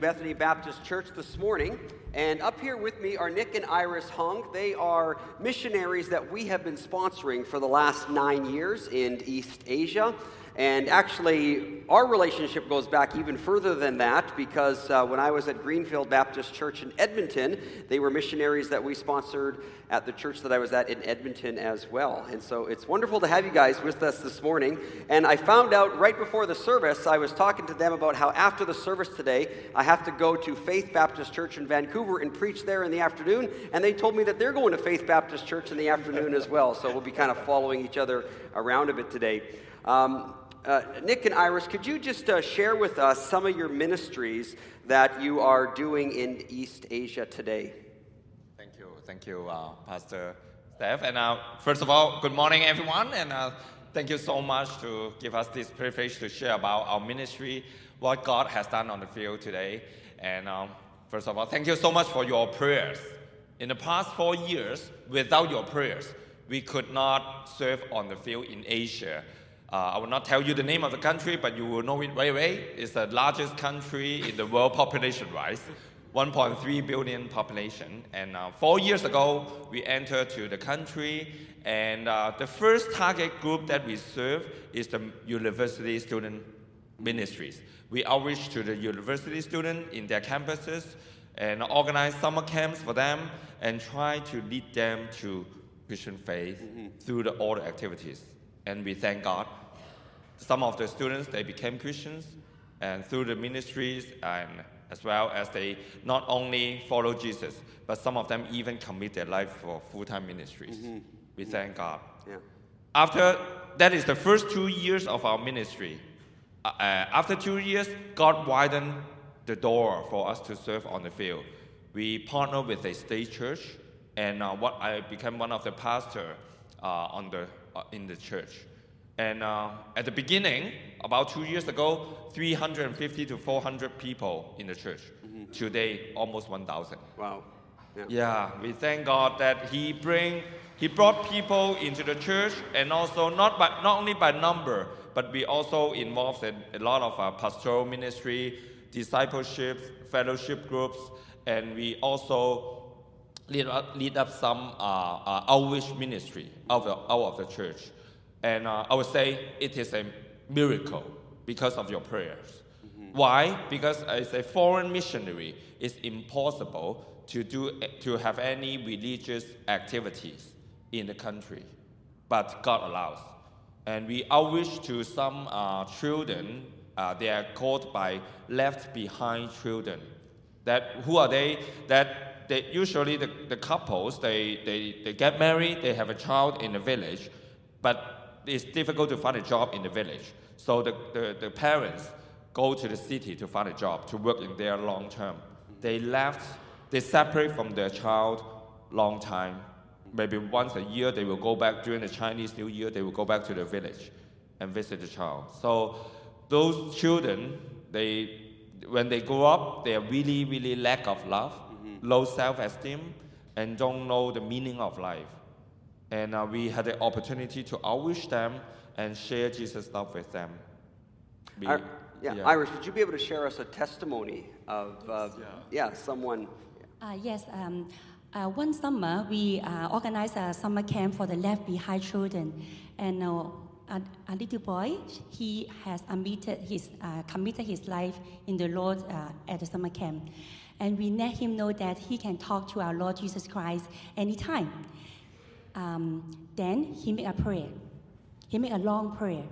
Bethany Baptist Church this morning. And up here with me are Nick and Iris Hung. They are missionaries that we have been sponsoring for the last nine years in East Asia. And actually, our relationship goes back even further than that because uh, when I was at Greenfield Baptist Church in Edmonton, they were missionaries that we sponsored at the church that I was at in Edmonton as well. And so it's wonderful to have you guys with us this morning. And I found out right before the service, I was talking to them about how after the service today, I have to go to Faith Baptist Church in Vancouver and preach there in the afternoon. And they told me that they're going to Faith Baptist Church in the afternoon as well. So we'll be kind of following each other around a bit today. Um, uh, Nick and Iris, could you just uh, share with us some of your ministries that you are doing in East Asia today? Thank you. Thank you, uh, Pastor Steph. And uh, first of all, good morning, everyone. And uh, thank you so much to give us this privilege to share about our ministry, what God has done on the field today. And um, first of all, thank you so much for your prayers. In the past four years, without your prayers, we could not serve on the field in Asia uh, I will not tell you the name of the country, but you will know it right away. It's the largest country in the world population-wise, 1.3 billion population. And uh, four years ago, we entered to the country, and uh, the first target group that we serve is the university student ministries. We outreach to the university students in their campuses and organize summer camps for them and try to lead them to Christian faith mm-hmm. through the, all the activities. And we thank God some of the students, they became Christians, and through the ministries, and as well as they not only follow Jesus, but some of them even commit their life for full-time ministries. Mm-hmm. We thank God. Yeah. After that is the first two years of our ministry. Uh, uh, after two years, God widened the door for us to serve on the field. We partnered with a state church, and uh, what I became one of the pastors uh, on the uh, in the church. And uh, at the beginning, about two years ago, 350 to 400 people in the church. Mm-hmm. Today, almost 1,000. Wow. Yeah. yeah, we thank God that He bring He brought people into the church, and also not by not only by number, but we also involved in a lot of uh, pastoral ministry, discipleship, fellowship groups, and we also lead up, lead up some uh, uh, outreach ministry out of, out of the church. And uh, I would say it is a miracle because of your prayers. Mm-hmm. Why? Because as a foreign missionary, it's impossible to, do, to have any religious activities in the country. But God allows. And we outreach to some uh, children, uh, they are called by left behind children. That who are they? That they, usually the, the couples they, they, they get married, they have a child in the village, but it's difficult to find a job in the village. So the, the, the parents go to the city to find a job, to work in there long term. They left, they separate from their child long time. Maybe once a year they will go back during the Chinese New Year, they will go back to the village and visit the child. So those children, they when they grow up, they are really, really lack of love, mm-hmm. low self-esteem, and don't know the meaning of life and uh, we had the opportunity to outreach them and share Jesus' love with them. We, yeah. yeah. Iris, would you be able to share us a testimony of, uh, yeah. yeah. someone? Uh, yes, um, uh, one summer we uh, organized a summer camp for the left behind children, and uh, a, a, little boy he has committed his, committed his life in the Lord at the summer camp, and we let him know that he can talk to our Lord Jesus Christ anytime um, then he made a prayer. He made a long prayer.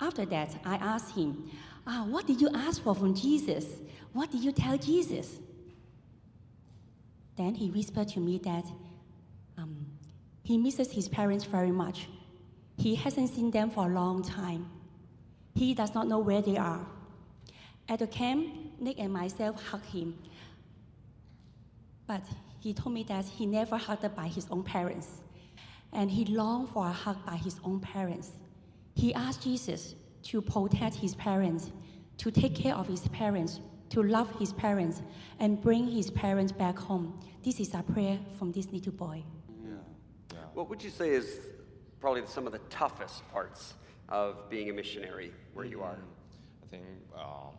After that, I asked him, ah, What did you ask for from Jesus? What did you tell Jesus? Then he whispered to me that um, he misses his parents very much. He hasn't seen them for a long time. He does not know where they are. At the camp, Nick and myself hugged him. But he told me that he never hugged by his own parents and he longed for a hug by his own parents. He asked Jesus to protect his parents, to take care of his parents, to love his parents, and bring his parents back home. This is a prayer from this little boy. Yeah. yeah. What would you say is probably some of the toughest parts of being a missionary where you are? I think um,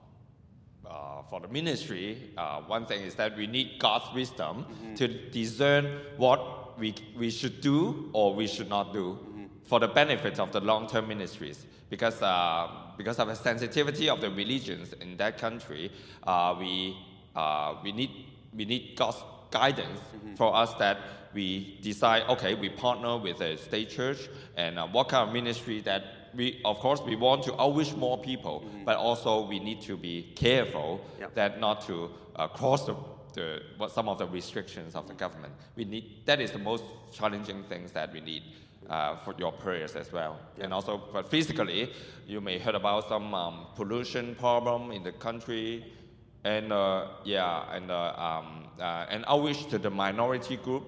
uh, for the ministry, uh, one thing is that we need God's wisdom to discern what we, we should do or we should not do for the benefit of the long-term ministries. Because, uh, because of the sensitivity of the religions in that country, uh, we, uh, we, need, we need God's guidance for us that we decide, okay, we partner with a state church and uh, what kind of ministry that we, of course, we want to outreach more people, but also we need to be careful Yep. that not to uh, cross the, the, what some of the restrictions of the government. We need, that is the most challenging things that we need. Uh, for your prayers as well, and also, but physically, you may heard about some um, pollution problem in the country, and uh, yeah, and uh, um, uh, and outreach to the minority group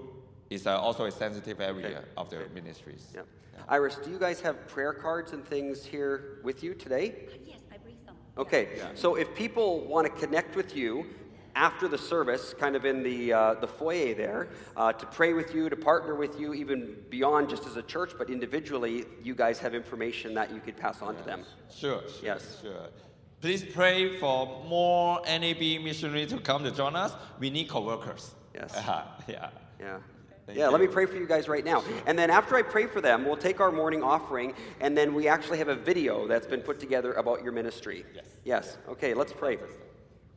is uh, also a sensitive area of the ministries. Yeah. Iris, do you guys have prayer cards and things here with you today? Yes, I bring some. Okay, so if people want to connect with you after the service, kind of in the, uh, the foyer there, uh, to pray with you, to partner with you, even beyond just as a church, but individually, you guys have information that you could pass on to them. Sure, sure, Yes. sure. Please pray for more NAB missionaries to come to join us. We need co-workers. Yes. yeah. Yeah. Thank yeah, let me pray for you guys right now. And then after I pray for them, we'll take our morning offering, and then we actually have a video that's been put together about your ministry. Yes. Yes. Okay, let's pray.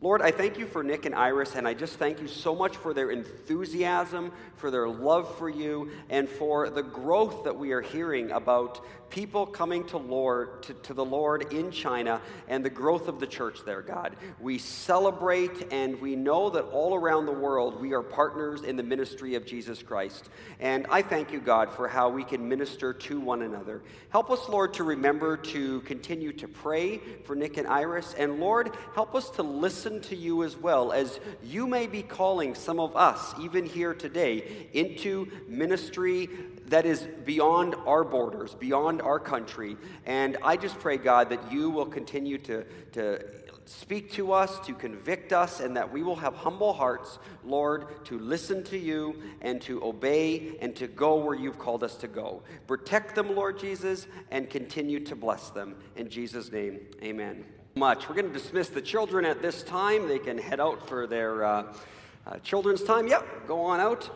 Lord, I thank you for Nick and Iris, and I just thank you so much for their enthusiasm, for their love for you, and for the growth that we are hearing about people coming to Lord to, to the Lord in China and the growth of the church there, God. We celebrate and we know that all around the world we are partners in the ministry of Jesus Christ. And I thank you, God, for how we can minister to one another. Help us, Lord, to remember to continue to pray for Nick and Iris. And Lord, help us to listen to you as well, as you may be calling some of us, even here today, into ministry that is beyond our borders, beyond our country. And I just pray, God, that you will continue to, to speak to us, to convict us, and that we will have humble hearts, Lord, to listen to you and to obey and to go where you've called us to go. Protect them, Lord Jesus, and continue to bless them. In Jesus' name, amen. Much. We're going to dismiss the children at this time. They can head out for their uh, uh, children's time. Yep, go on out.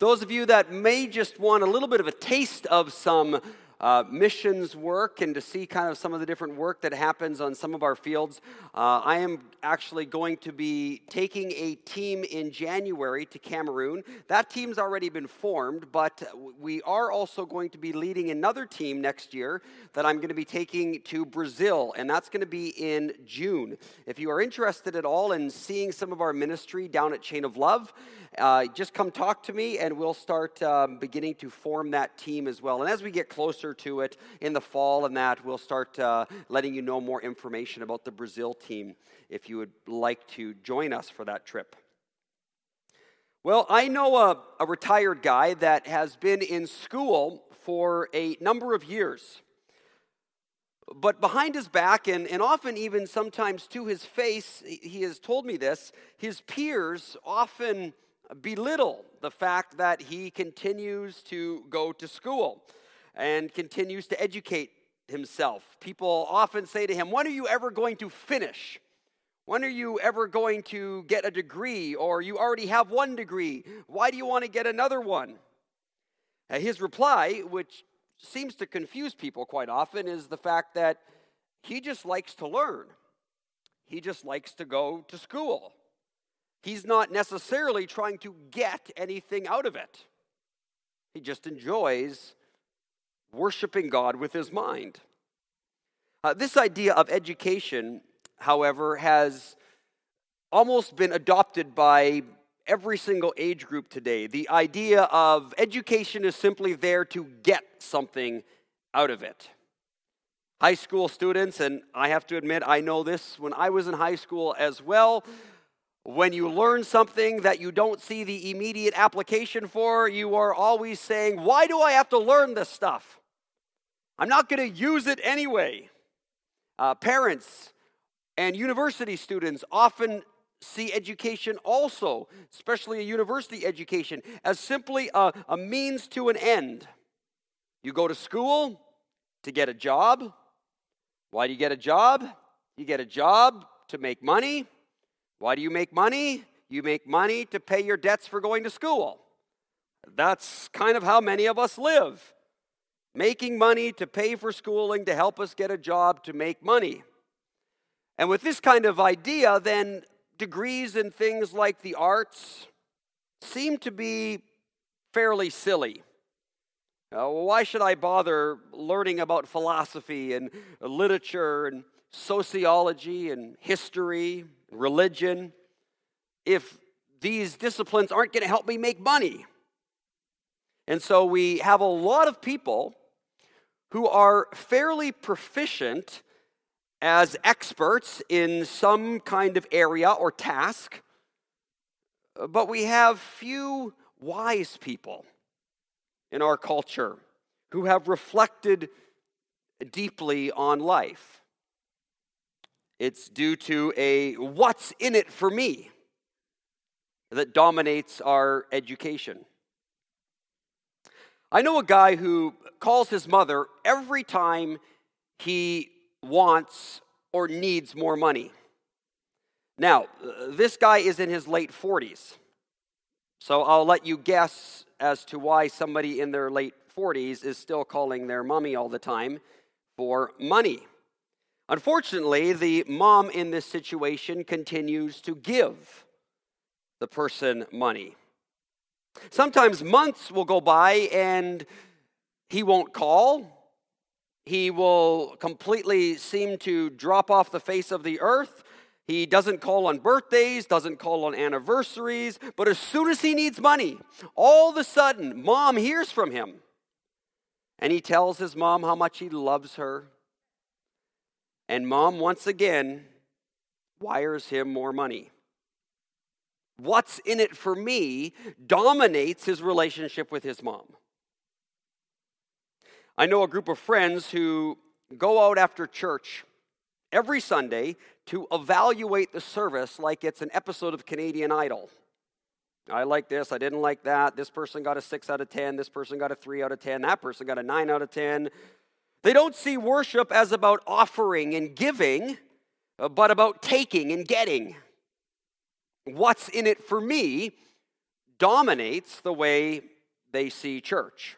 Those of you that may just want a little bit of a taste of some uh, missions work and to see kind of some of the different work that happens on some of our fields, uh, I am actually going to be taking a team in January to Cameroon. That team's already been formed, but we are also going to be leading another team next year that I'm going to be taking to Brazil, and that's going to be in June. If you are interested at all in seeing some of our ministry down at Chain of Love, uh, just come talk to me and we'll start um, beginning to form that team as well. And as we get closer to it in the fall and that, we'll start uh, letting you know more information about the Brazil team if you would like to join us for that trip. Well, I know a, a retired guy that has been in school for a number of years. But behind his back, and, and often even sometimes to his face, he has told me this, his peers often belittle the fact that he continues to go to school and continues to educate himself. People often say to him, When are you ever going to finish? When are you ever going to get a degree? Or you already have one degree. Why do you want to get another one? Uh, His reply, which seems to confuse people quite often, is the fact that he just likes to learn. He just likes to go to school. He's not necessarily trying to get anything out of it. He just enjoys worshiping God with his mind. Uh, this idea of education, however, has almost been adopted by every single age group today. The idea of education is simply there to get something out of it. High school students, and I have to admit, I know this when I was in high school as well. When you learn something that you don't see the immediate application for, you are always saying, Why do I have to learn this stuff? I'm not going to use it anyway. Uh, parents and university students often see education also, especially a university education, as simply a, a means to an end. You go to school to get a job. Why do you get a job? You get a job to make money. Why do you make money? You make money to pay your debts for going to school. That's kind of how many of us live. Making money to pay for schooling, to help us get a job, to make money. And with this kind of idea, then degrees in things like the arts seem to be fairly silly. Uh, why should I bother learning about philosophy and literature and sociology and history, religion, if these disciplines aren't going to help me make money? And so we have a lot of people who are fairly proficient as experts in some kind of area or task, but we have few wise people in our culture who have reflected deeply on life. It's due to a what's in it for me that dominates our education. I know a guy who calls his mother every time he wants or needs more money. Now, this guy is in his late 40s. So I'll let you guess as to why somebody in their late 40s is still calling their mommy all the time for money. Unfortunately, the mom in this situation continues to give the person money. Sometimes months will go by and he won't call he will completely seem to drop off the face of the earth. He doesn't call on birthdays, doesn't call on anniversaries, but as soon as he needs money, all of a sudden, mom hears from him. And he tells his mom how much he loves her. And mom, once again, wires him more money. What's in it for me dominates his relationship with his mom. I know a group of friends who go out after church every Sunday to evaluate the service like it's an episode of Canadian Idol. I like this, I didn't like that. This person got a 6 out of 10, this person got a 3 out of 10, that person got a 9 out of 10. They don't see worship as about offering and giving, uh, but about taking and getting. What's in it for me dominates the way they see church.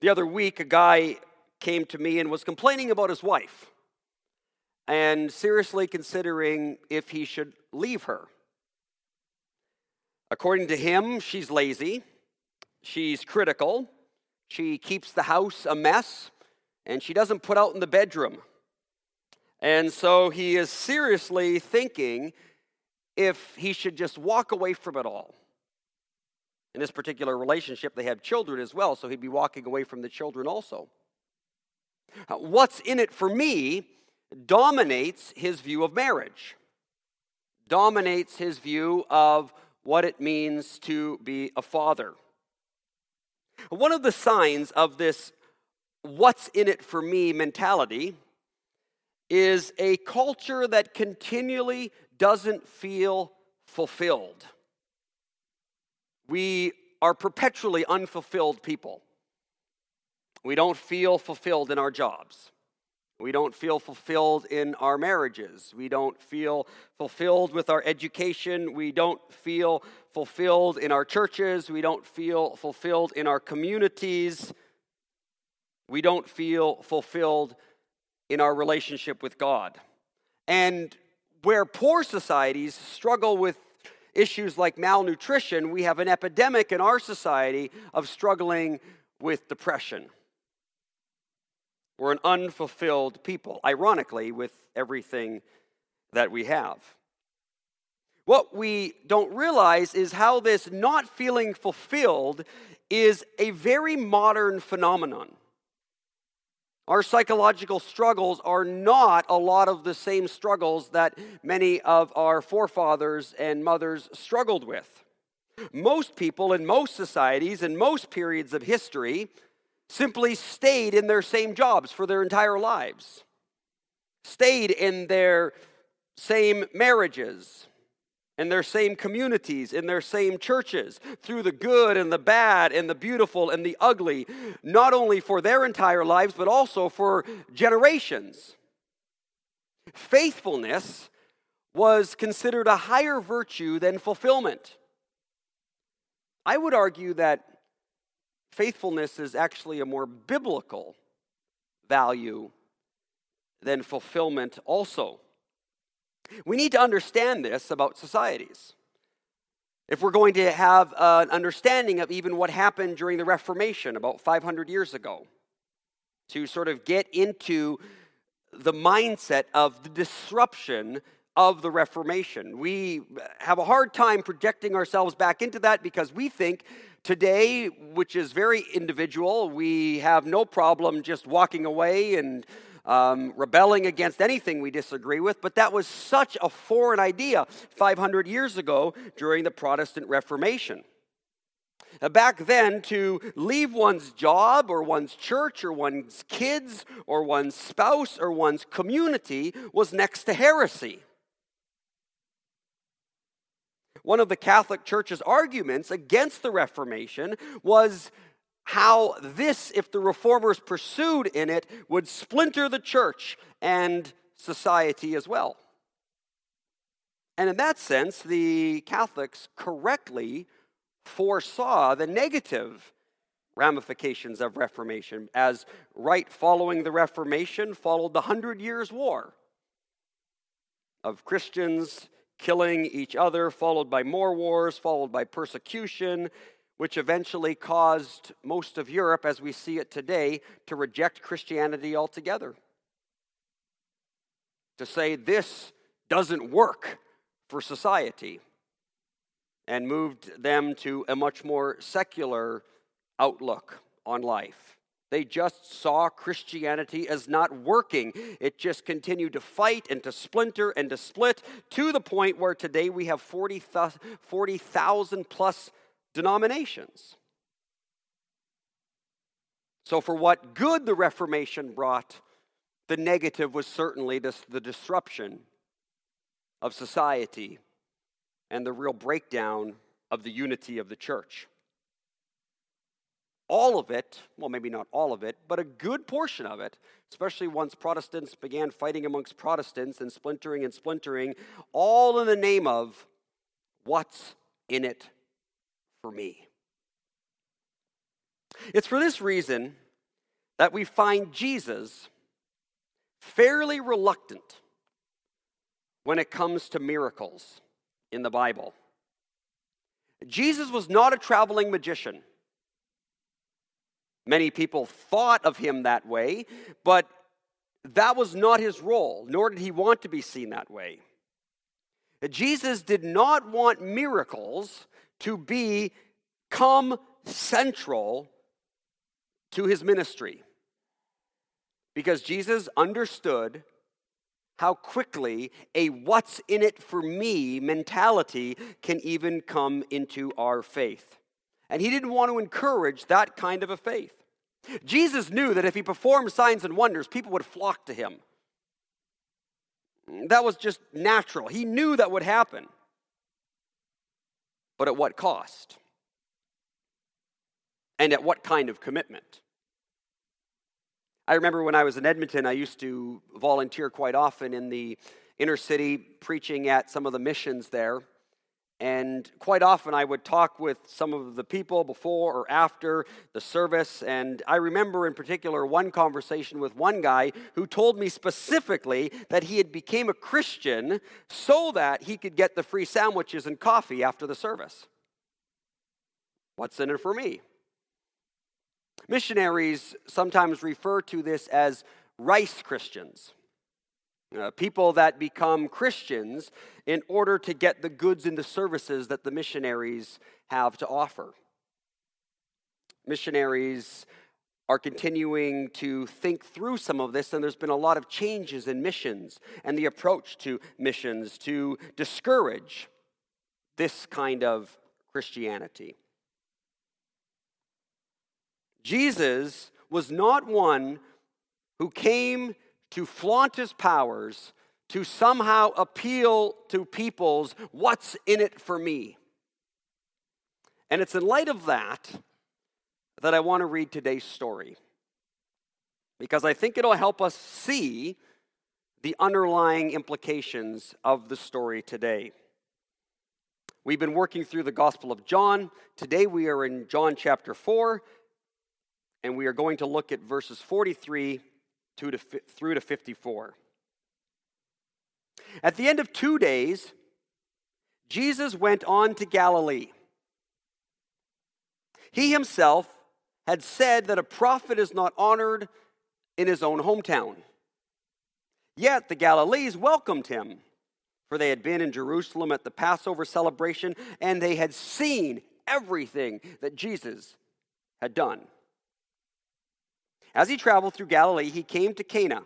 The other week, a guy came to me and was complaining about his wife and seriously considering if he should leave her. According to him, she's lazy, she's critical, she keeps the house a mess, and she doesn't put out in the bedroom. And so he is seriously thinking if he should just walk away from it all. In this particular relationship, they have children as well, so he'd be walking away from the children also. Uh, what's in it for me dominates his view of marriage, dominates his view of what it means to be a father. One of the signs of this what's in it for me mentality is a culture that continually doesn't feel fulfilled. We are perpetually unfulfilled people. We don't feel fulfilled in our jobs. We don't feel fulfilled in our marriages. We don't feel fulfilled with our education. We don't feel fulfilled in our churches. We don't feel fulfilled in our communities. We don't feel fulfilled in our relationship with God. And where poor societies struggle with issues like malnutrition, we have an epidemic in our society of struggling with depression. We're an unfulfilled people, ironically, with everything that we have. What we don't realize is how this not feeling fulfilled is a very modern phenomenon. Our psychological struggles are not a lot of the same struggles that many of our forefathers and mothers struggled with. Most people in most societies and most periods of history simply stayed in their same jobs for their entire lives, stayed in their same marriages, in their same communities, in their same churches, through the good and the bad and the beautiful and the ugly, not only for their entire lives, but also for generations. Faithfulness was considered a higher virtue than fulfillment. I would argue that faithfulness is actually a more biblical value than fulfillment, also. We need to understand this about societies. If we're going to have an understanding of even what happened during the Reformation about 500 years ago, to sort of get into the mindset of the disruption of the Reformation. We have a hard time projecting ourselves back into that because we think today, which is very individual, we have no problem just walking away and um, rebelling against anything we disagree with, but that was such a foreign idea 500 years ago during the Protestant Reformation. Uh, back then, to leave one's job or one's church or one's kids or one's spouse or one's community was next to heresy. One of the Catholic Church's arguments against the Reformation was how this, if the reformers pursued in it, would splinter the church and society as well. And in that sense, the Catholics correctly foresaw the negative ramifications of Reformation, as right following the Reformation followed the Hundred Years' War of Christians killing each other, followed by more wars, followed by persecution, which eventually caused most of Europe, as we see it today, to reject Christianity altogether. To say this doesn't work for society and moved them to a much more secular outlook on life. They just saw Christianity as not working. It just continued to fight and to splinter and to split to the point where today we have 40,000 40, plus denominations. So, for what good the Reformation brought, the negative was certainly the disruption of society and the real breakdown of the unity of the church. All of it, well, maybe not all of it, but a good portion of it, especially once Protestants began fighting amongst Protestants and splintering and splintering, all in the name of what's in it for me. It's for this reason that we find Jesus fairly reluctant when it comes to miracles in the Bible. Jesus was not a traveling magician. Many people thought of him that way, but that was not his role, nor did he want to be seen that way. Jesus did not want miracles to become central to his ministry because Jesus understood how quickly a what's in it for me mentality can even come into our faith. And he didn't want to encourage that kind of a faith. Jesus knew that if he performed signs and wonders, people would flock to him. That was just natural. He knew that would happen. But at what cost? And at what kind of commitment? I remember when I was in Edmonton, I used to volunteer quite often in the inner city preaching at some of the missions there. And quite often I would talk with some of the people before or after the service. And I remember in particular one conversation with one guy who told me specifically that he had became a Christian so that he could get the free sandwiches and coffee after the service. What's in it for me? Missionaries sometimes refer to this as rice Christians. Uh, people that become Christians in order to get the goods and the services that the missionaries have to offer. Missionaries are continuing to think through some of this, and there's been a lot of changes in missions and the approach to missions to discourage this kind of Christianity. Jesus was not one who came to flaunt his powers to somehow appeal to people's what's in it for me. And it's in light of that that I want to read today's story. Because I think it'll help us see the underlying implications of the story today. We've been working through the Gospel of John. Today we are in John chapter 4, and we are going to look at verses 43 through to 54. At the end of two days, Jesus went on to Galilee. He himself had said that a prophet is not honored in his own hometown. Yet the Galileans welcomed him, for they had been in Jerusalem at the Passover celebration and they had seen everything that Jesus had done. As he traveled through Galilee, he came to Cana,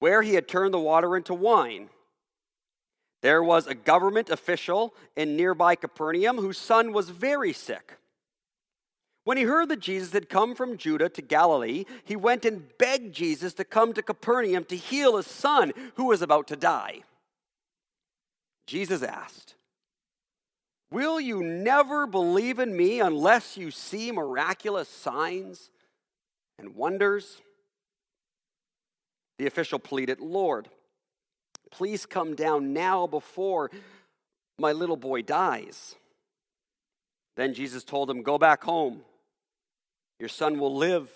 where he had turned the water into wine. There was a government official in nearby Capernaum whose son was very sick. When he heard that Jesus had come from Judah to Galilee, he went and begged Jesus to come to Capernaum to heal his son who was about to die. Jesus asked, Will you never believe in me unless you see miraculous signs and wonders? The official pleaded, Lord, please come down now before my little boy dies. Then Jesus told him, Go back home your son will live.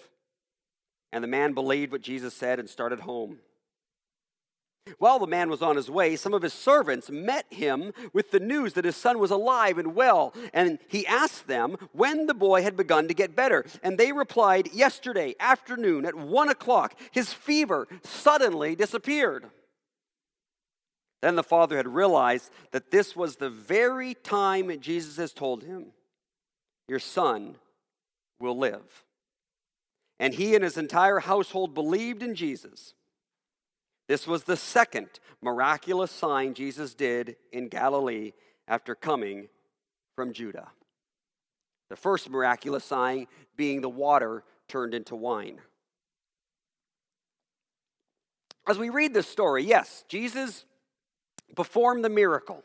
And the man believed what Jesus said and started home. While the man was on his way, some of his servants met him with the news that his son was alive and well. And he asked them when the boy had begun to get better. And they replied, Yesterday afternoon at one o'clock, his fever suddenly disappeared. Then the father had realized that this was the very time Jesus has told him, Your son will live. And he and his entire household believed in Jesus. This was the second miraculous sign Jesus did in Galilee after coming from Judah. The first miraculous sign being the water turned into wine. As we read this story, yes, Jesus performed the miracle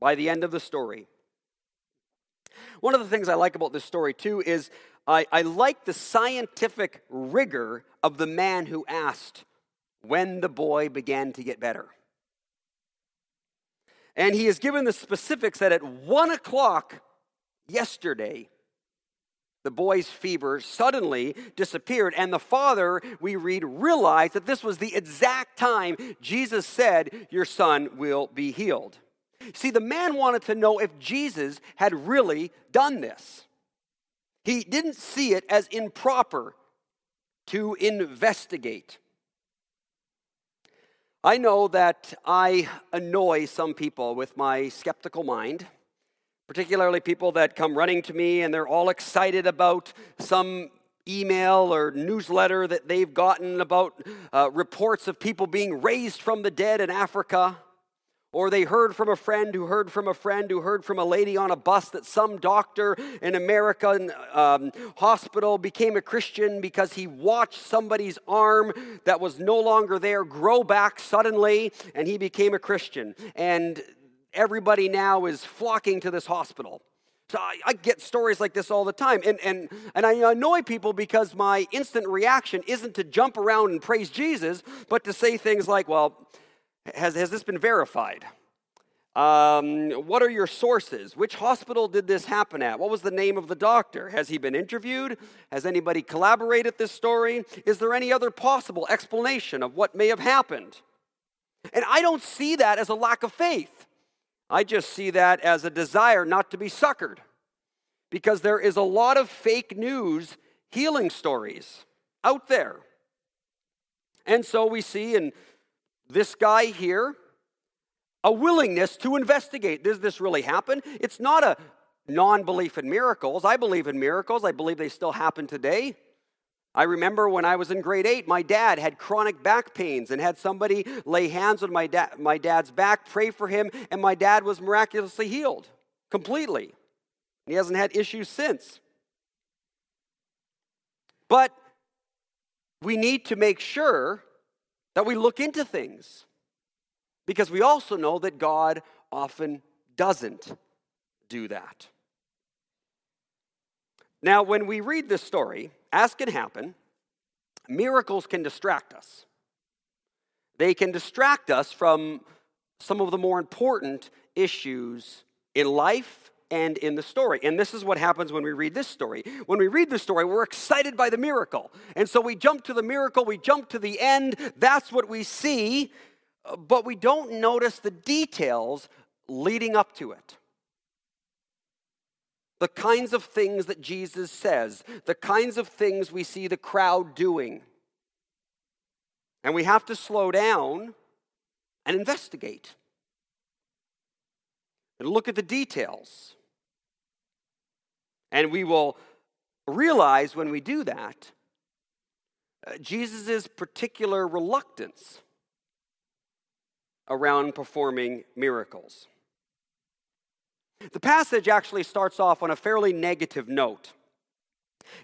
by the end of the story. One of the things I like about this story, too, is I, I like the scientific rigor of the man who asked when the boy began to get better. And he is given the specifics that at one o'clock yesterday, the boy's fever suddenly disappeared, and the father, we read, realized that this was the exact time Jesus said, Your son will be healed. See, the man wanted to know if Jesus had really done this. He didn't see it as improper to investigate. I know that I annoy some people with my skeptical mind, particularly people that come running to me and they're all excited about some email or newsletter that they've gotten about uh, reports of people being raised from the dead in Africa. Or they heard from a friend who heard from a friend who heard from a lady on a bus that some doctor in American um, hospital became a Christian because he watched somebody's arm that was no longer there grow back suddenly and he became a Christian. And everybody now is flocking to this hospital. So I, I, get stories like this all the time. And, and, and I annoy people because my instant reaction isn't to jump around and praise Jesus, but to say things like, well, has, has this been verified? Um, what are your sources? Which hospital did this happen at? What was the name of the doctor? Has he been interviewed? Has anybody collaborated this story? Is there any other possible explanation of what may have happened? And I don't see that as a lack of faith. I just see that as a desire not to be suckered. Because there is a lot of fake news healing stories out there. And so we see in this guy here a willingness to investigate. Does this really happen? It's not a non belief in miracles. I believe in miracles, I believe they still happen today. I remember when I was in grade eight, my dad had chronic back pains and had somebody lay hands on my, da- my dad's back, pray for him, and my dad was miraculously healed completely. He hasn't had issues since. But we need to make sure that we look into things. Because we also know that God often doesn't do that. Now, when we read this story, as can happen, miracles can distract us. They can distract us from some of the more important issues in life and in the story. And this is what happens when we read this story. When we read the story, we're excited by the miracle. And so we jump to the miracle, we jump to the end. That's what we see, but we don't notice the details leading up to it. The kinds of things that Jesus says, the kinds of things we see the crowd doing. And we have to slow down and investigate and look at the details. And we will realize when we do that uh, Jesus' particular reluctance around performing miracles. The passage actually starts off on a fairly negative note.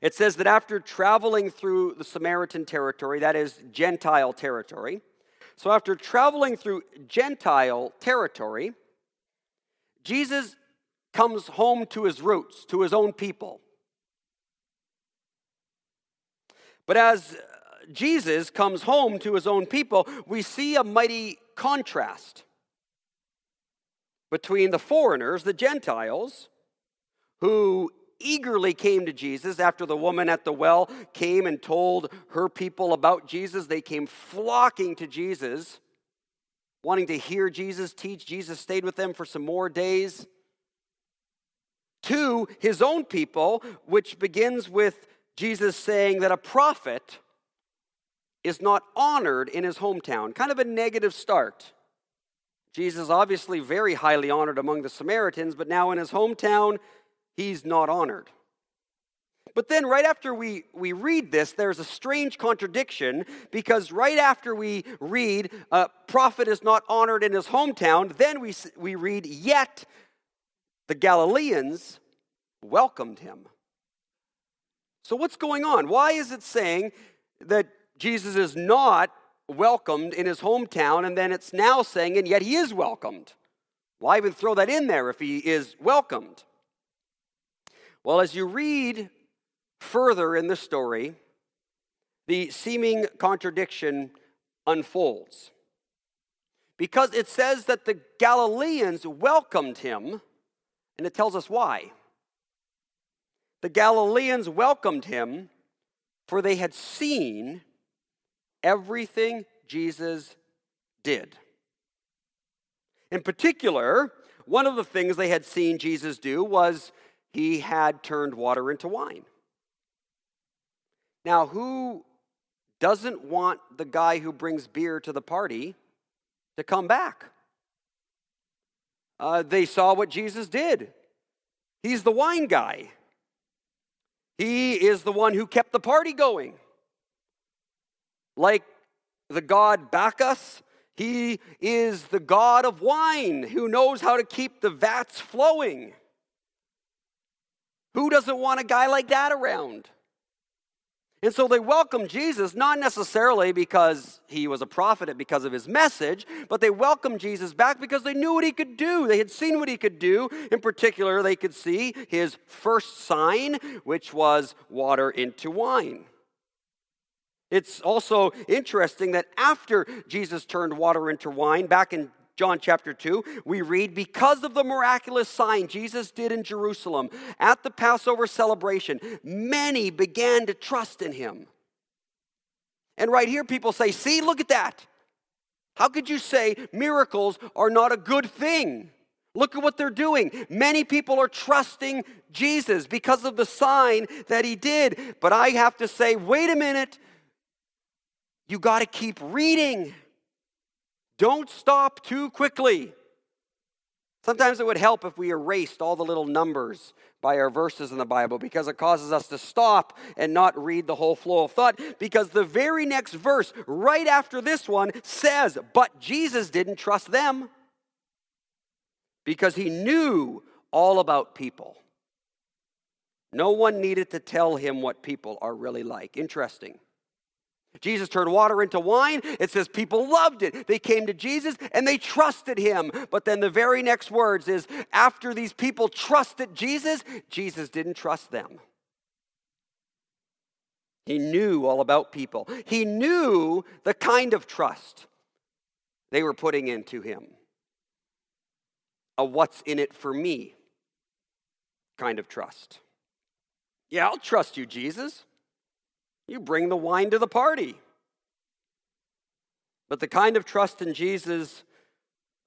It says that after traveling through the Samaritan territory, that is Gentile territory, so after traveling through Gentile territory, Jesus comes home to his roots, to his own people. But as Jesus comes home to his own people, we see a mighty contrast between the foreigners, the Gentiles, who eagerly came to Jesus after the woman at the well came and told her people about Jesus. They came flocking to Jesus, wanting to hear Jesus teach. Jesus stayed with them for some more days. To his own people, which begins with Jesus saying that a prophet is not honored in his hometown. Kind of a negative start. Jesus, obviously very highly honored among the Samaritans, but now in his hometown, he's not honored. But then, right after we, we read this, there's a strange contradiction because right after we read, a prophet is not honored in his hometown, then we, we read, yet the Galileans welcomed him. So, what's going on? Why is it saying that Jesus is not welcomed in his hometown, and then it's now saying, and yet he is welcomed. Why even throw that in there if he is welcomed? Well, as you read further in the story, the seeming contradiction unfolds. Because it says that the Galileans welcomed him, and it tells us why. The Galileans welcomed him, for they had seen everything Jesus did. In particular, one of the things they had seen Jesus do was he had turned water into wine. Now, who doesn't want the guy who brings beer to the party to come back? Uh, they saw what Jesus did. He's the wine guy, he is the one who kept the party going. Like the god Bacchus, he is the god of wine who knows how to keep the vats flowing. Who doesn't want a guy like that around? And so they welcomed Jesus, not necessarily because he was a prophet because of his message, but they welcomed Jesus back because they knew what he could do. They had seen what he could do. In particular, they could see his first sign, which was water into wine. It's also interesting that after Jesus turned water into wine, back in John chapter 2, we read, because of the miraculous sign Jesus did in Jerusalem at the Passover celebration, many began to trust in him. And right here, people say, see, look at that. How could you say miracles are not a good thing? Look at what they're doing. Many people are trusting Jesus because of the sign that he did. But I have to say, wait a minute. You got to keep reading. Don't stop too quickly. Sometimes it would help if we erased all the little numbers by our verses in the Bible because it causes us to stop and not read the whole flow of thought. Because the very next verse, right after this one, says, But Jesus didn't trust them because he knew all about people. No one needed to tell him what people are really like. Interesting. Jesus turned water into wine. It says people loved it. They came to Jesus and they trusted him. But then the very next words is after these people trusted Jesus, Jesus didn't trust them. He knew all about people. He knew the kind of trust they were putting into him. A what's in it for me kind of trust. Yeah, I'll trust you, Jesus. You bring the wine to the party. But the kind of trust in Jesus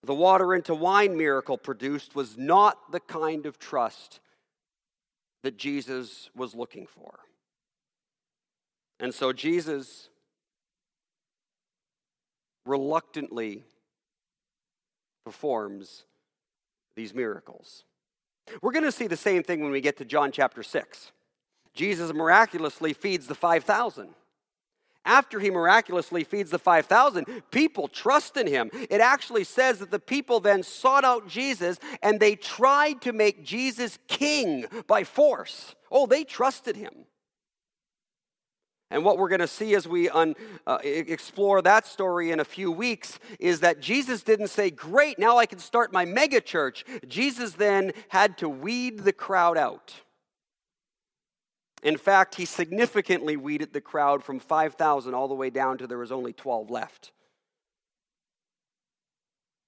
the water into wine miracle produced was not the kind of trust that Jesus was looking for. And so Jesus reluctantly performs these miracles. We're going to see the same thing when we get to John chapter 6. Jesus miraculously feeds the 5,000. After he miraculously feeds the 5,000, people trust in him. It actually says that the people then sought out Jesus and they tried to make Jesus king by force. Oh, they trusted him. And what we're going to see as we un, uh, explore that story in a few weeks is that Jesus didn't say, Great, now I can start my mega church. Jesus then had to weed the crowd out. In fact, he significantly weeded the crowd from 5,000 all the way down to there was only 12 left.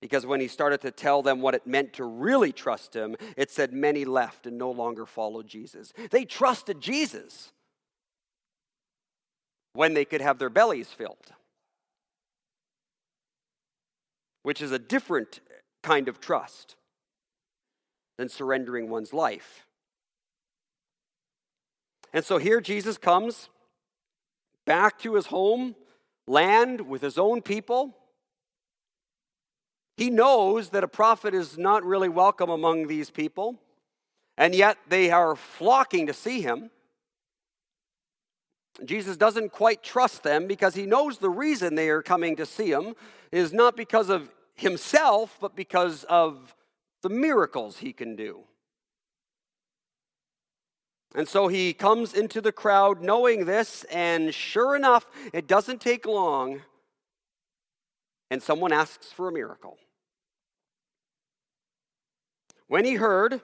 Because when he started to tell them what it meant to really trust him, it said many left and no longer followed Jesus. They trusted Jesus when they could have their bellies filled, which is a different kind of trust than surrendering one's life. And so here Jesus comes back to his home land with his own people. He knows that a prophet is not really welcome among these people, and yet they are flocking to see him. Jesus doesn't quite trust them because he knows the reason they are coming to see him is not because of himself, but because of the miracles he can do. And so he comes into the crowd knowing this, and sure enough, it doesn't take long, and someone asks for a miracle. When he heard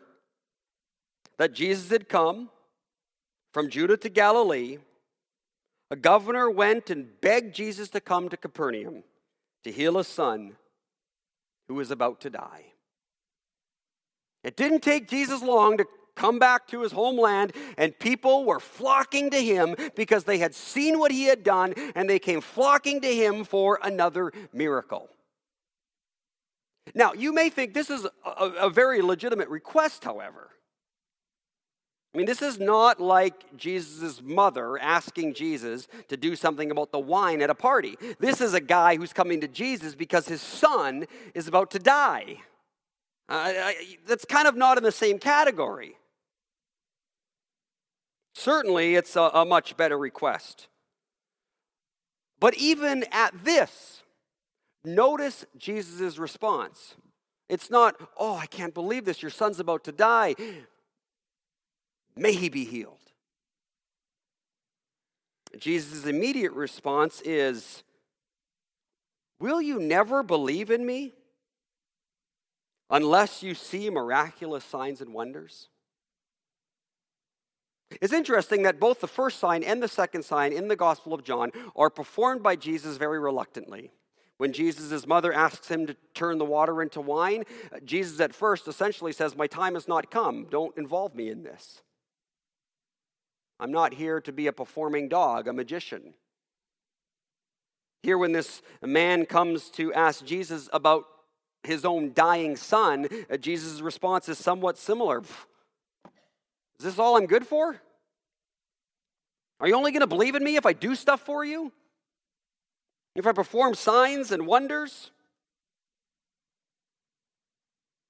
that Jesus had come from Judah to Galilee, a governor went and begged Jesus to come to Capernaum to heal a son who was about to die. It didn't take Jesus long to come back to his homeland, and people were flocking to him because they had seen what he had done, and they came flocking to him for another miracle. Now, you may think this is a, a very legitimate request, however. I mean, this is not like Jesus' mother asking Jesus to do something about the wine at a party. This is a guy who's coming to Jesus because his son is about to die. Uh, that's kind of not in the same category. Certainly, it's a, a much better request. But even at this, notice Jesus' response. It's not, oh, I can't believe this, your son's about to die. May he be healed. Jesus' immediate response is, Will you never believe in me unless you see miraculous signs and wonders? It's interesting that both the first sign and the second sign in the Gospel of John are performed by Jesus very reluctantly. When Jesus' mother asks him to turn the water into wine, Jesus at first essentially says, My time has not come. Don't involve me in this. I'm not here to be a performing dog, a magician. Here, when this man comes to ask Jesus about his own dying son, Jesus' response is somewhat similar. Is this all I'm good for? Are you only going to believe in me if I do stuff for you? If I perform signs and wonders?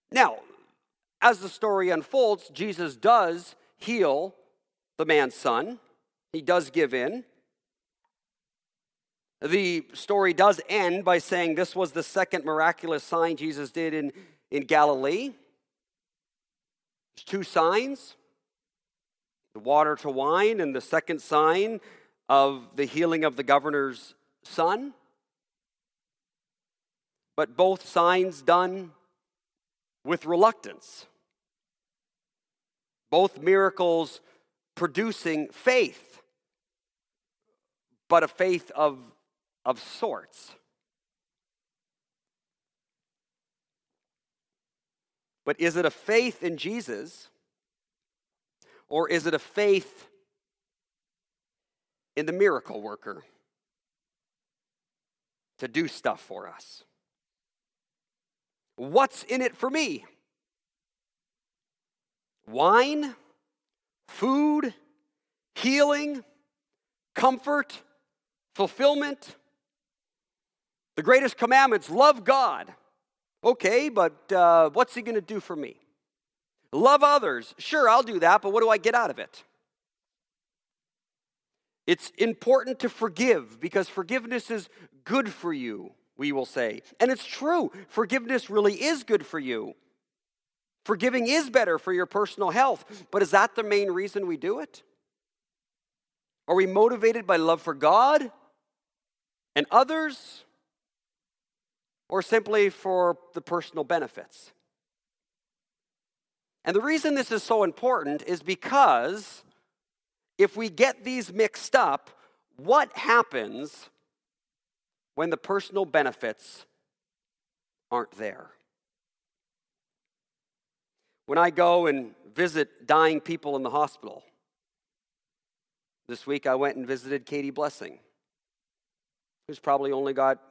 Now, as the story unfolds, Jesus does heal the man's son. He does give in. The story does end by saying this was the second miraculous sign Jesus did in, in Galilee. There's two signs the water to wine, and the second sign of the healing of the governor's son. But both signs done with reluctance. Both miracles producing faith, but a faith of, of sorts. But is it a faith in Jesus or is it a faith in the miracle worker to do stuff for us? What's in it for me? Wine, food, healing, comfort, fulfillment. The greatest commandments love God. Okay, but uh, what's he going to do for me? Love others. Sure, I'll do that, but what do I get out of it? It's important to forgive because forgiveness is good for you, we will say. And it's true, forgiveness really is good for you. Forgiving is better for your personal health, but is that the main reason we do it? Are we motivated by love for God and others? or simply for the personal benefits. And the reason this is so important is because if we get these mixed up, what happens when the personal benefits aren't there? When I go and visit dying people in the hospital, this week I went and visited Katie Blessing, who's probably only got a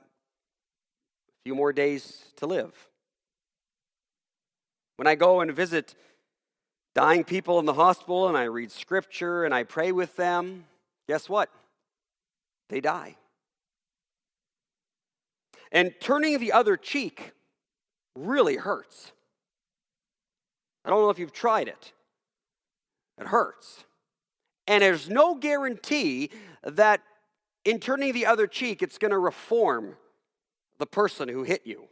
few more days to live. When I go and visit dying people in the hospital and I read scripture and I pray with them, guess what? They die. And turning the other cheek really hurts. I don't know if you've tried it, it hurts. And there's no guarantee that in turning the other cheek, it's going to reform the person who hit you.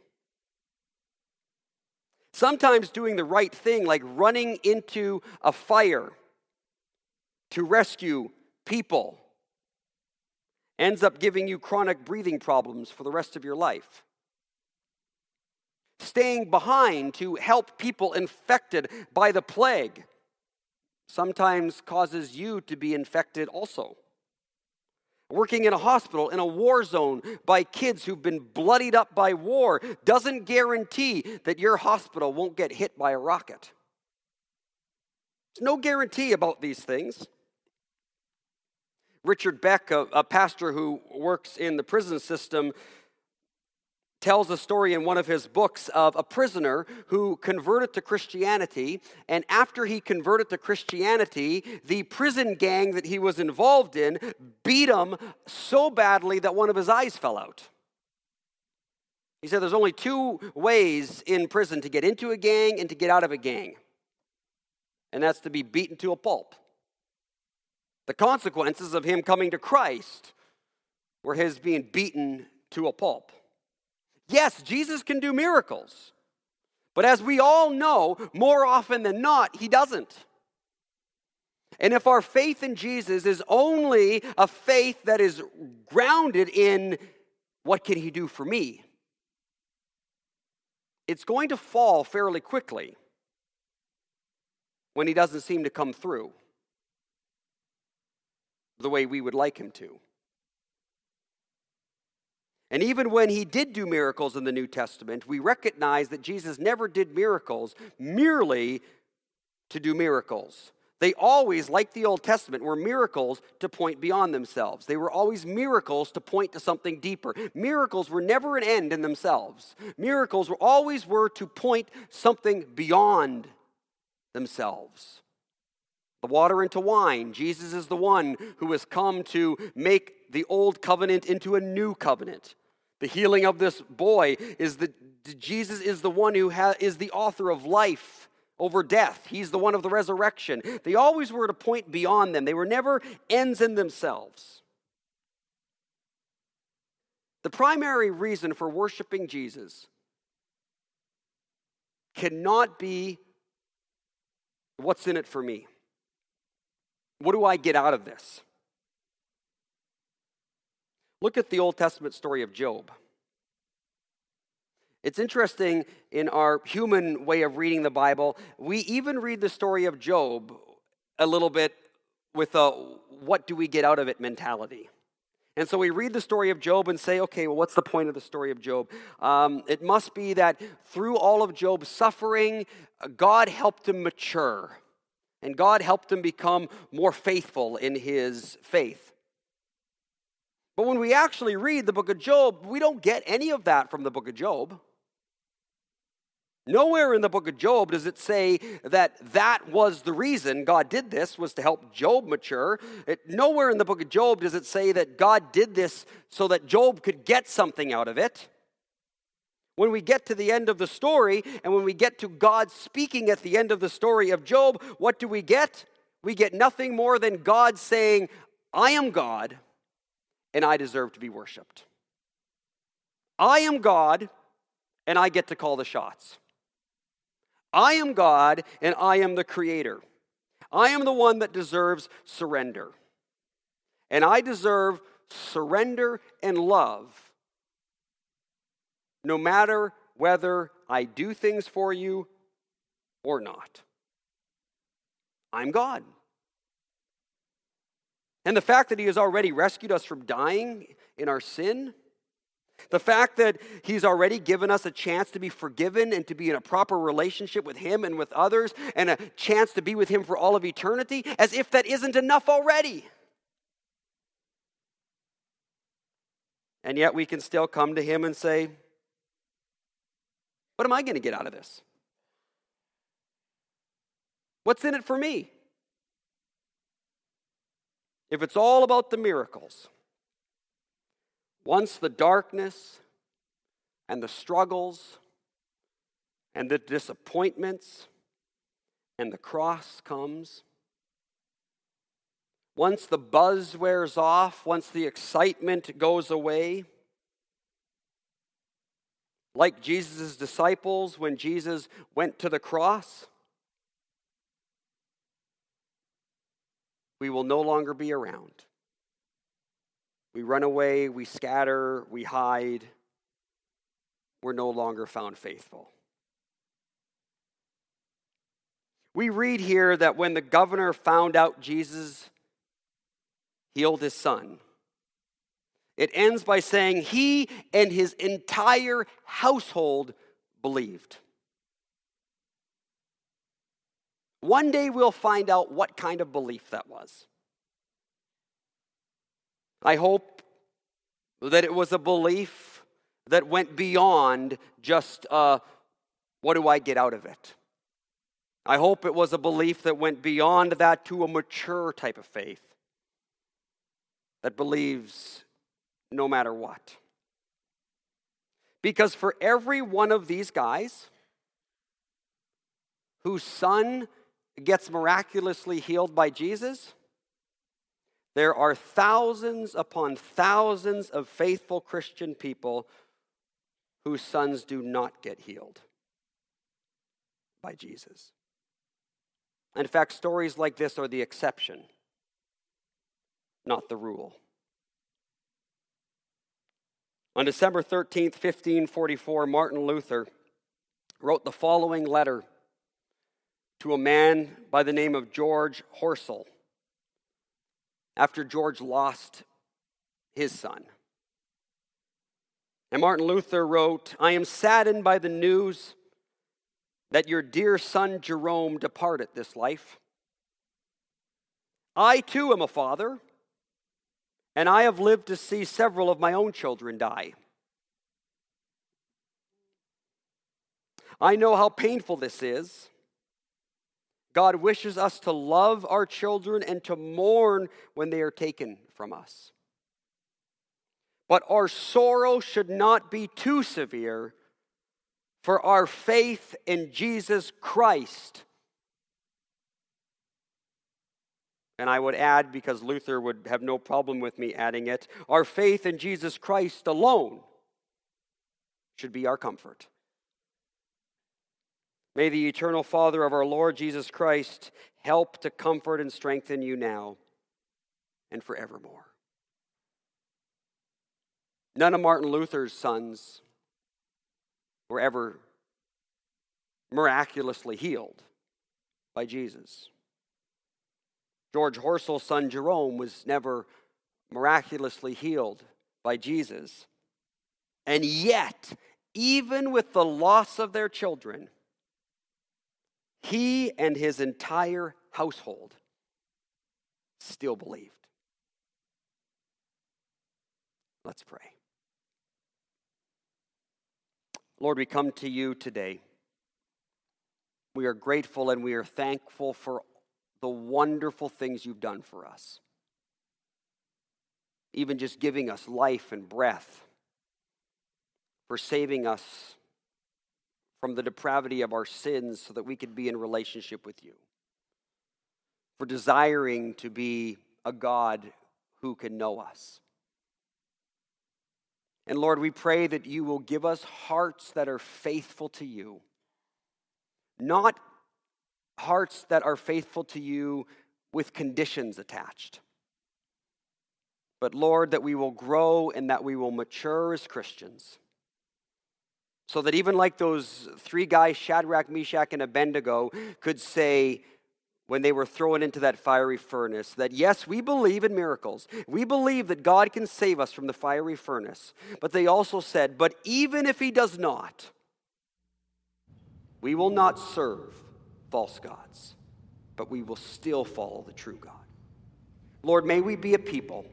Sometimes doing the right thing, like running into a fire to rescue people, ends up giving you chronic breathing problems for the rest of your life. Staying behind to help people infected by the plague sometimes causes you to be infected also working in a hospital in a war zone by kids who've been bloodied up by war doesn't guarantee that your hospital won't get hit by a rocket. There's no guarantee about these things. Richard Beck, a, a pastor who works in the prison system, tells a story in one of his books of a prisoner who converted to Christianity. And after he converted to Christianity, the prison gang that he was involved in beat him so badly that one of his eyes fell out. He said there's only two ways in prison to get into a gang and to get out of a gang, and that's to be beaten to a pulp. The consequences of him coming to Christ were his being beaten to a pulp. Yes, Jesus can do miracles. But as we all know, more often than not, he doesn't. And if our faith in Jesus is only a faith that is grounded in what can he do for me, it's going to fall fairly quickly when he doesn't seem to come through the way we would like him to. And even when he did do miracles in the New Testament, we recognize that Jesus never did miracles merely to do miracles. They always, like the Old Testament, were miracles to point beyond themselves. They were always miracles to point to something deeper. Miracles were never an end in themselves. Miracles were always were to point something beyond themselves. The water into wine. Jesus is the one who has come to make the old covenant into a new covenant. The healing of this boy is that Jesus is the one who ha- is the author of life over death. He's the one of the resurrection. They always were at a point beyond them, they were never ends in themselves. The primary reason for worshiping Jesus cannot be what's in it for me. What do I get out of this? Look at the Old Testament story of Job. It's interesting in our human way of reading the Bible, we even read the story of Job a little bit with a what do we get out of it mentality. And so we read the story of Job and say, okay, well, what's the point of the story of Job? Um, it must be that through all of Job's suffering, God helped him mature. And God helped him become more faithful in his faith. But when we actually read the book of Job, we don't get any of that from the book of Job. Nowhere in the book of Job does it say that that was the reason God did this, was to help Job mature. It, nowhere in the book of Job does it say that God did this so that Job could get something out of it. When we get to the end of the story, and when we get to God speaking at the end of the story of Job, what do we get? We get nothing more than God saying, I am God, and I deserve to be worshiped. I am God, and I get to call the shots. I am God and I am the creator. I am the one that deserves surrender. And I deserve surrender and love no matter whether I do things for you or not. I'm God. And the fact that He has already rescued us from dying in our sin the fact that He's already given us a chance to be forgiven and to be in a proper relationship with Him and with others, and a chance to be with Him for all of eternity, as if that isn't enough already. And yet we can still come to Him and say, What am I going to get out of this? What's in it for me? If it's all about the miracles, once the darkness and the struggles and the disappointments and the cross comes, once the buzz wears off, once the excitement goes away, like Jesus' disciples when Jesus went to the cross, we will no longer be around. We run away, we scatter, we hide. We're no longer found faithful. We read here that when the governor found out Jesus healed his son, it ends by saying he and his entire household believed. One day we'll find out what kind of belief that was. I hope that it was a belief that went beyond just uh, what do I get out of it? I hope it was a belief that went beyond that to a mature type of faith that believes no matter what. Because for every one of these guys whose son gets miraculously healed by Jesus, there are thousands upon thousands of faithful Christian people whose sons do not get healed by Jesus. In fact, stories like this are the exception, not the rule. On December 13th, 1544, Martin Luther wrote the following letter to a man by the name of George Horsell after George lost his son. And Martin Luther wrote, I am saddened by the news that your dear son Jerome departed this life. I too am a father, and I have lived to see several of my own children die. I know how painful this is God wishes us to love our children and to mourn when they are taken from us. But our sorrow should not be too severe, for our faith in Jesus Christ. And I would add, because Luther would have no problem with me adding it, our faith in Jesus Christ alone should be our comfort. May the eternal Father of our Lord Jesus Christ help to comfort and strengthen you now and forevermore. None of Martin Luther's sons were ever miraculously healed by Jesus. George Horsell's son Jerome was never miraculously healed by Jesus. And yet, even with the loss of their children, he and his entire household still believed. Let's pray. Lord, we come to you today. We are grateful and we are thankful for the wonderful things you've done for us. Even just giving us life and breath, for saving us from the depravity of our sins so that we could be in relationship with you, for desiring to be a God who can know us. And Lord, we pray that you will give us hearts that are faithful to you, not hearts that are faithful to you with conditions attached. But Lord, that we will grow and that we will mature as Christians. So that even like those three guys, Shadrach, Meshach, and Abednego, could say, when they were thrown into that fiery furnace that yes, we believe in miracles. We believe that God can save us from the fiery furnace. But they also said, but even if He does not, we will not serve false gods, but we will still follow the true God. Lord, may we be a people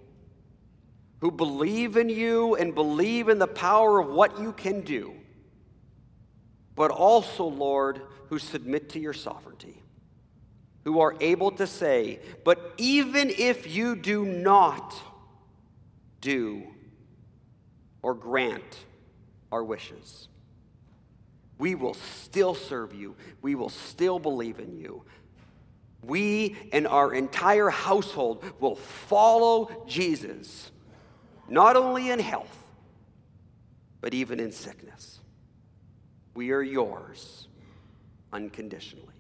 who believe in you and believe in the power of what you can do, but also, Lord, who submit to your sovereignty who are able to say, But even if you do not do or grant our wishes, we will still serve you. We will still believe in you. We and our entire household will follow Jesus, not only in health, but even in sickness. We are yours unconditionally.